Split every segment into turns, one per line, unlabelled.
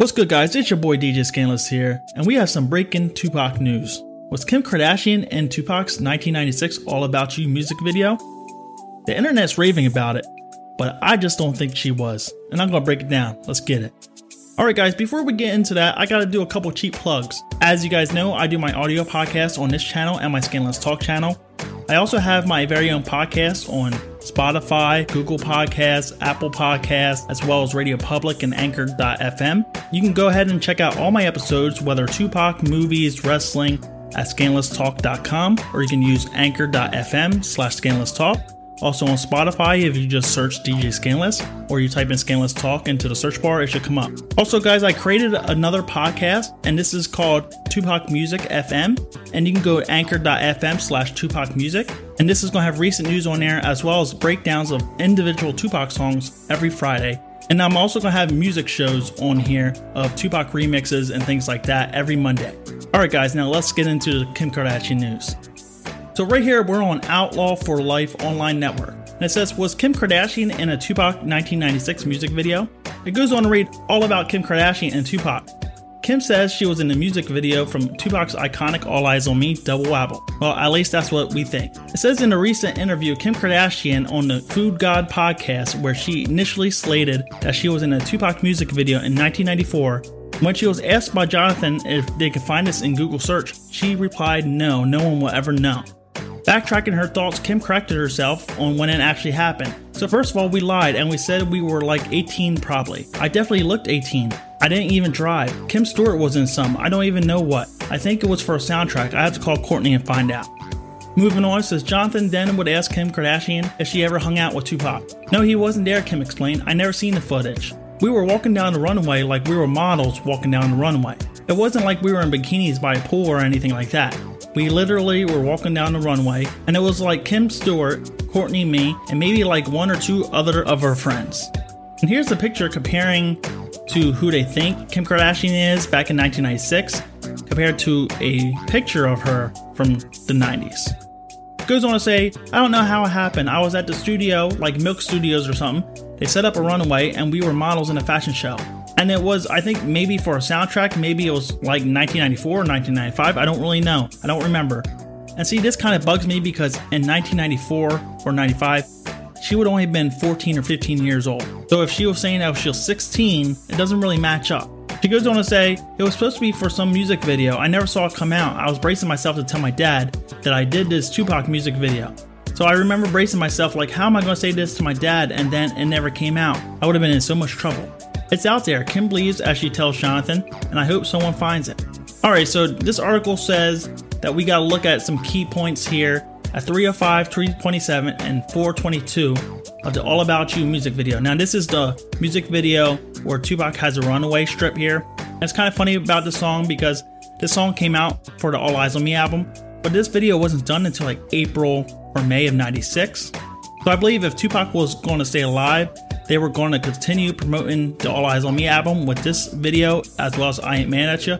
What's good, guys? It's your boy DJ Scanless here, and we have some breaking Tupac news. Was Kim Kardashian in Tupac's 1996 All About You music video? The internet's raving about it, but I just don't think she was. And I'm gonna break it down. Let's get it. Alright, guys, before we get into that, I gotta do a couple cheap plugs. As you guys know, I do my audio podcast on this channel and my Scanless Talk channel. I also have my very own podcast on Spotify, Google Podcasts, Apple Podcasts, as well as Radio Public and Anchor.fm. You can go ahead and check out all my episodes, whether Tupac, movies, wrestling, at scanlesstalk.com, or you can use anchor.fm slash scanlesstalk. Also on Spotify, if you just search DJ Scanless or you type in Scanless Talk into the search bar, it should come up. Also, guys, I created another podcast, and this is called Tupac Music FM, and you can go to anchor.fm slash Tupac Music. And this is going to have recent news on there as well as breakdowns of individual Tupac songs every Friday. And I'm also going to have music shows on here of Tupac remixes and things like that every Monday. Alright, guys, now let's get into the Kim Kardashian news. So right here, we're on Outlaw for Life online network. And it says, was Kim Kardashian in a Tupac 1996 music video? It goes on to read all about Kim Kardashian and Tupac. Kim says she was in the music video from Tupac's iconic All Eyez on Me double album. Well, at least that's what we think. It says in a recent interview, Kim Kardashian on the Food God podcast, where she initially slated that she was in a Tupac music video in 1994. When she was asked by Jonathan if they could find this in Google search, she replied, No, no one will ever know. Backtracking her thoughts, Kim corrected herself on when it actually happened. So, first of all, we lied and we said we were like 18 probably. I definitely looked 18. I didn't even drive. Kim Stewart was in some, I don't even know what. I think it was for a soundtrack. I have to call Courtney and find out. Moving on, says Jonathan then would ask Kim Kardashian if she ever hung out with Tupac. No, he wasn't there, Kim explained. I never seen the footage. We were walking down the runway like we were models walking down the runway. It wasn't like we were in bikinis by a pool or anything like that. We literally were walking down the runway, and it was like Kim Stewart, Courtney, me, and maybe like one or two other of her friends. And here's the picture comparing to who they think Kim Kardashian is back in 1996 compared to a picture of her from the 90s. Goes on to say, I don't know how it happened. I was at the studio, like Milk Studios or something. They set up a runway and we were models in a fashion show. And it was, I think, maybe for a soundtrack, maybe it was like 1994 or 1995. I don't really know. I don't remember. And see, this kind of bugs me because in 1994 or 95, she would only have been 14 or 15 years old. So if she was saying that she was 16, it doesn't really match up. She goes on to say, It was supposed to be for some music video. I never saw it come out. I was bracing myself to tell my dad that I did this Tupac music video. So I remember bracing myself, like, how am I going to say this to my dad? And then it never came out. I would have been in so much trouble. It's out there. Kim believes as she tells Jonathan, and I hope someone finds it. Alright, so this article says that we gotta look at some key points here at 305, 327, and 422 of the All About You music video. Now, this is the music video where Tupac has a runaway strip here. And it's kind of funny about this song because this song came out for the All Eyez on Me album, but this video wasn't done until like April or May of 96. So I believe if Tupac was going to stay alive, they were going to continue promoting the All Eyez on Me album with this video as well as I Ain't Mad at You.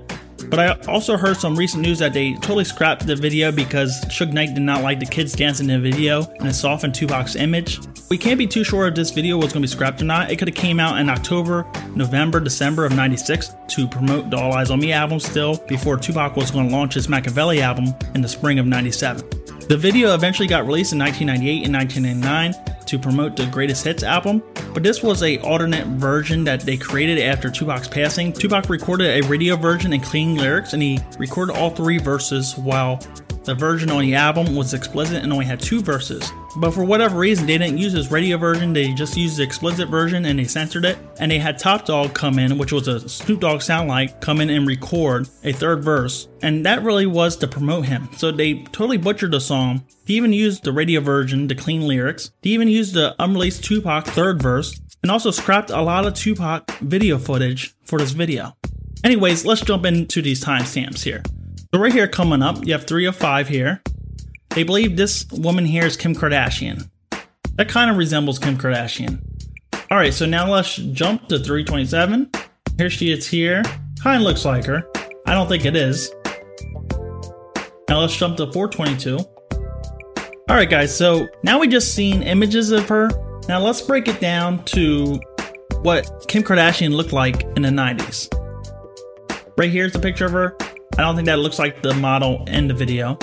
But I also heard some recent news that they totally scrapped the video because Suge Knight did not like the kids dancing in the video and it softened Tupac's image. We can't be too sure if this video was going to be scrapped or not. It could have came out in October, November, December of 96 to promote the All Eyez on Me album still before Tupac was going to launch his Makaveli album in the spring of 97. The video eventually got released in 1998 and 1999 to promote the Greatest Hits album, but this was a alternate version that they created after Tupac's passing. Tupac recorded a radio version and clean lyrics, and he recorded all three verses while the version on the album was explicit and only had two verses. But for whatever reason, they didn't use this radio version, they just used the explicit version and they censored it. And they had Top Dogg come in, which was a Snoop Dogg sound like, come in and record a third verse. And that really was to promote him. So they totally butchered the song. They even used the radio version to clean lyrics. They even used the unreleased Tupac third verse. And also scrapped a lot of Tupac video footage for this video. Anyways, let's jump into these timestamps here. So right here coming up, you have 305 here. They believe this woman here is Kim Kardashian. That kind of resembles Kim Kardashian. Alright, so now let's jump to 327. Here she is here. Kind of looks like her. I don't think it is. Now let's jump to 422. Alright guys, so now we just seen images of her. Now let's break it down to what Kim Kardashian looked like in the 90s. Right here's the picture of her. I don't think that looks like the model in the video.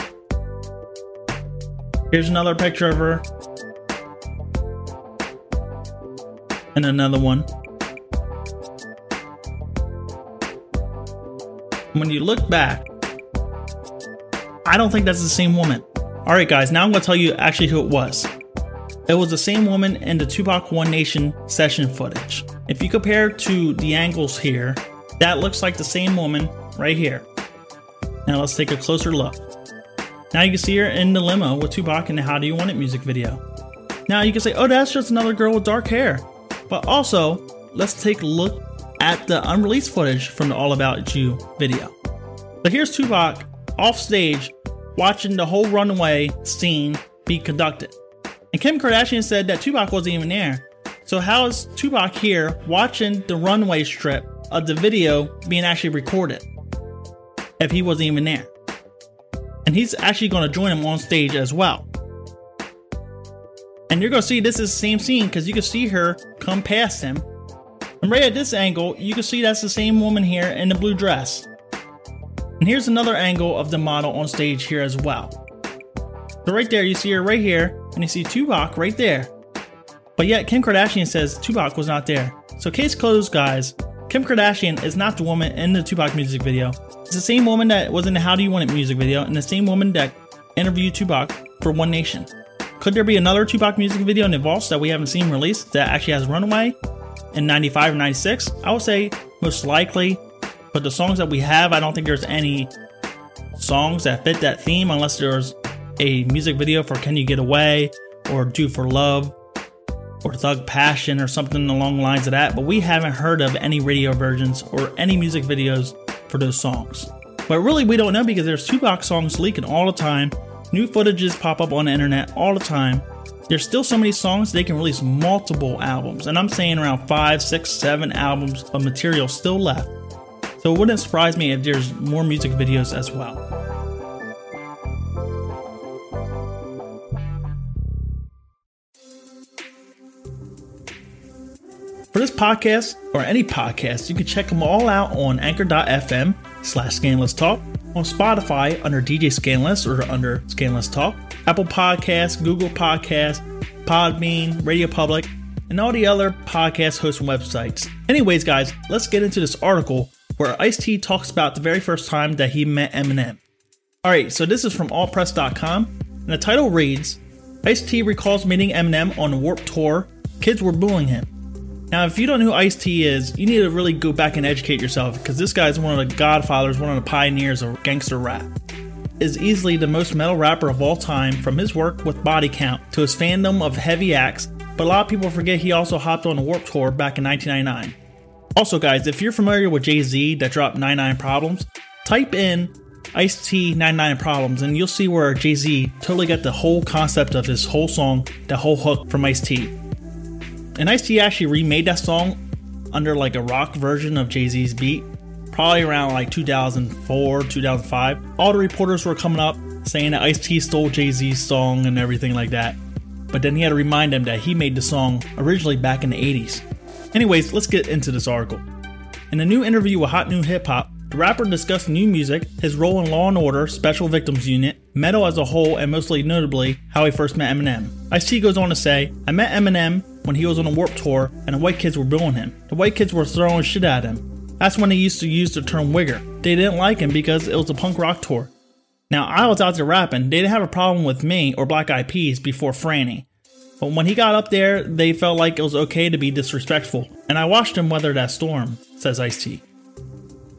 Here's another picture of her. And another one. When you look back, I don't think that's the same woman. Alright, guys, now I'm going to tell you actually who it was. It was the same woman in the Tupac One Nation session footage. If you compare to the angles here, that looks like the same woman right here. Now let's take a closer look. Now you can see her in the limo with Tupac in the How Do You Want It music video. Now you can say, oh, that's just another girl with dark hair. But also, let's take a look at the unreleased footage from the All About You video. So here's Tupac off stage watching the whole runway scene be conducted. And Kim Kardashian said that Tupac wasn't even there. So how is Tupac here watching the runway strip of the video being actually recorded if he wasn't even there? And he's actually going to join him on stage as well. And you're going to see this is the same scene because you can see her come past him. And right at this angle, you can see that's the same woman here in the blue dress. And here's another angle of the model on stage here as well. So right there, you see her right here, and you see Tupac right there. But yet, Kim Kardashian says Tupac was not there. So, case closed, guys. Kim Kardashian is not the woman in the Tupac music video. It's the same woman that was in the How Do You Want It music video, and the same woman that interviewed Tupac for One Nation. Could there be another Tupac music video in the vaults that we haven't seen released that actually has Runaway in 95 or 96? I would say most likely, but the songs that we have, I don't think there's any songs that fit that theme unless there's a music video for Can You Get Away or Do for Love or Thug Passion or something along the lines of that, but we haven't heard of any radio versions or any music videos for those songs. But really, we don't know because there's Tupac songs leaking all the time. New footages pop up on the internet all the time. There's still so many songs they can release multiple albums, and I'm saying around five, six, seven albums of material still left. So it wouldn't surprise me if there's more music videos as well. For this podcast or any podcast, you can check them all out on anchor.fm slash scanless talk, on Spotify under DJ Scanless or under Scanless Talk, Apple Podcasts, Google Podcasts, Podbean, Radio Public, and all the other podcast hosting websites. Anyways, guys, let's get into this article where Ice T talks about the very first time that he met Eminem. Alright, so this is from altpress.com, and the title reads Ice T recalls meeting Eminem on a Warped Tour. Kids were booing him. Now, if you don't know who Ice T is, you need to really go back and educate yourself because this guy is one of the godfathers, one of the pioneers of gangster rap. Is easily the most metal rapper of all time from his work with Body Count to his fandom of heavy acts, but a lot of people forget he also hopped on a Warped Tour back in 1999. Also, guys, if you're familiar with Jay Z that dropped 99 Problems, type in Ice T 99 Problems and you'll see where Jay Z totally got the whole concept of his whole song, the whole hook from Ice T. And Ice T actually remade that song under like a rock version of Jay Z's beat, probably around like 2004, 2005. All the reporters were coming up saying that Ice T stole Jay Z's song and everything like that. But then he had to remind them that he made the song originally back in the 80s. Anyways, let's get into this article. In a new interview with Hot New Hip Hop, the rapper discussed new music, his role in Law and Order, Special Victims Unit, metal as a whole, and mostly notably, how he first met Eminem. Ice-T goes on to say, I met Eminem when he was on a Warped Tour and the white kids were booing him. The white kids were throwing shit at him. That's when they used to use the term wigger. They didn't like him because it was a punk rock tour. Now, I was out there rapping, they didn't have a problem with me or Black Eyed Peas before Franny. But when he got up there, they felt like it was okay to be disrespectful, and I watched him weather that storm, says Ice T.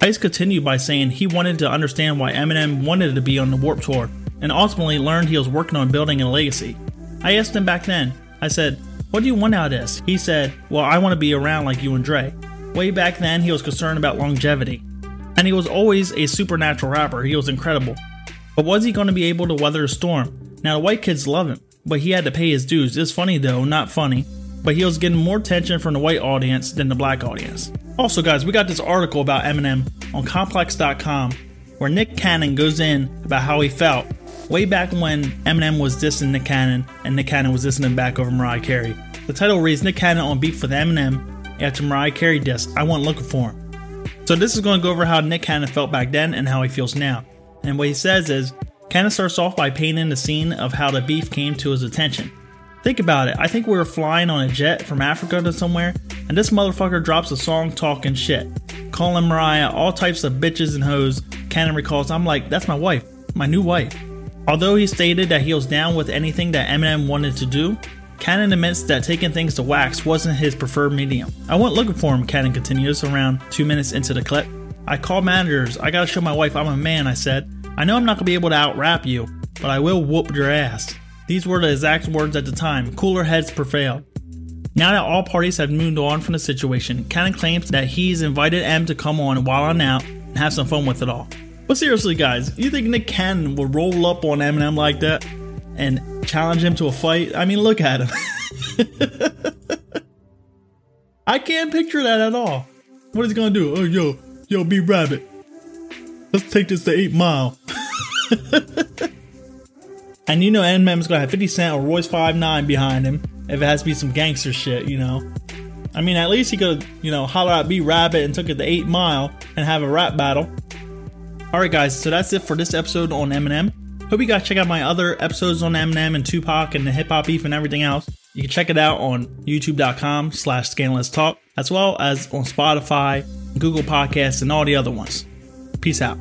Ice continued by saying he wanted to understand why Eminem wanted to be on the Warped Tour, and ultimately learned he was working on building a legacy. I asked him back then, I said, What do you want out of this? He said, Well, I want to be around like you and Dre. Way back then, he was concerned about longevity. And he was always a supernatural rapper, he was incredible. But was he going to be able to weather a storm? Now, the white kids love him, but he had to pay his dues. It's funny though, not funny. But he was getting more attention from the white audience than the black audience. Also, guys, we got this article about Eminem on Complex.com where Nick Cannon goes in about how he felt way back when Eminem was dissing Nick Cannon and Nick Cannon was dissing him back over Mariah Carey. The title reads Nick Cannon on beat for the Eminem after Mariah Carey diss I Went Looking For Him. So this is going to go over how Nick Cannon felt back then and how he feels now. And what he says is, Cannon starts off by painting the scene of how the beef came to his attention. Think about it, I think we were flying on a jet from Africa to somewhere, and this motherfucker drops a song talking shit. Calling Mariah all types of bitches and hoes. Cannon recalls, I'm like, that's my wife, my new wife. Although he stated that he was down with anything that Eminem wanted to do, Cannon admits that taking things to wax wasn't his preferred medium. I went looking for him, Cannon continues around two minutes into the clip. I called managers, I gotta show my wife I'm a man, I said. I know I'm not gonna be able to out rap you, but I will whoop your ass. These were the exact words at the time. Cooler heads prevailed. Now that all parties have moved on from the situation, Cannon claims that he's invited Em to come on Wild 'N Out and have some fun with it all. But seriously, guys, you think Nick Cannon would roll up on Eminem like that and challenge him to a fight? I mean, look at him. I can't picture that at all. What is he gonna do? Oh, yo, yo, B Rabbit. Let's take this to 8 Mile. and you know Eminem's gonna have 50 Cent or Royce Five Nine behind him if it has to be some gangster shit, you know. I mean, at least he could, you know, holler at B Rabbit and took it to 8 Mile and have a rap battle. Alright, guys, so that's it for this episode on Eminem. Hope you guys check out my other episodes on Eminem and Tupac and the hip hop beef and everything else. You can check it out on youtube.com slash scandalous talk, as well as on Spotify, Google Podcasts, and all the other ones. Peace out.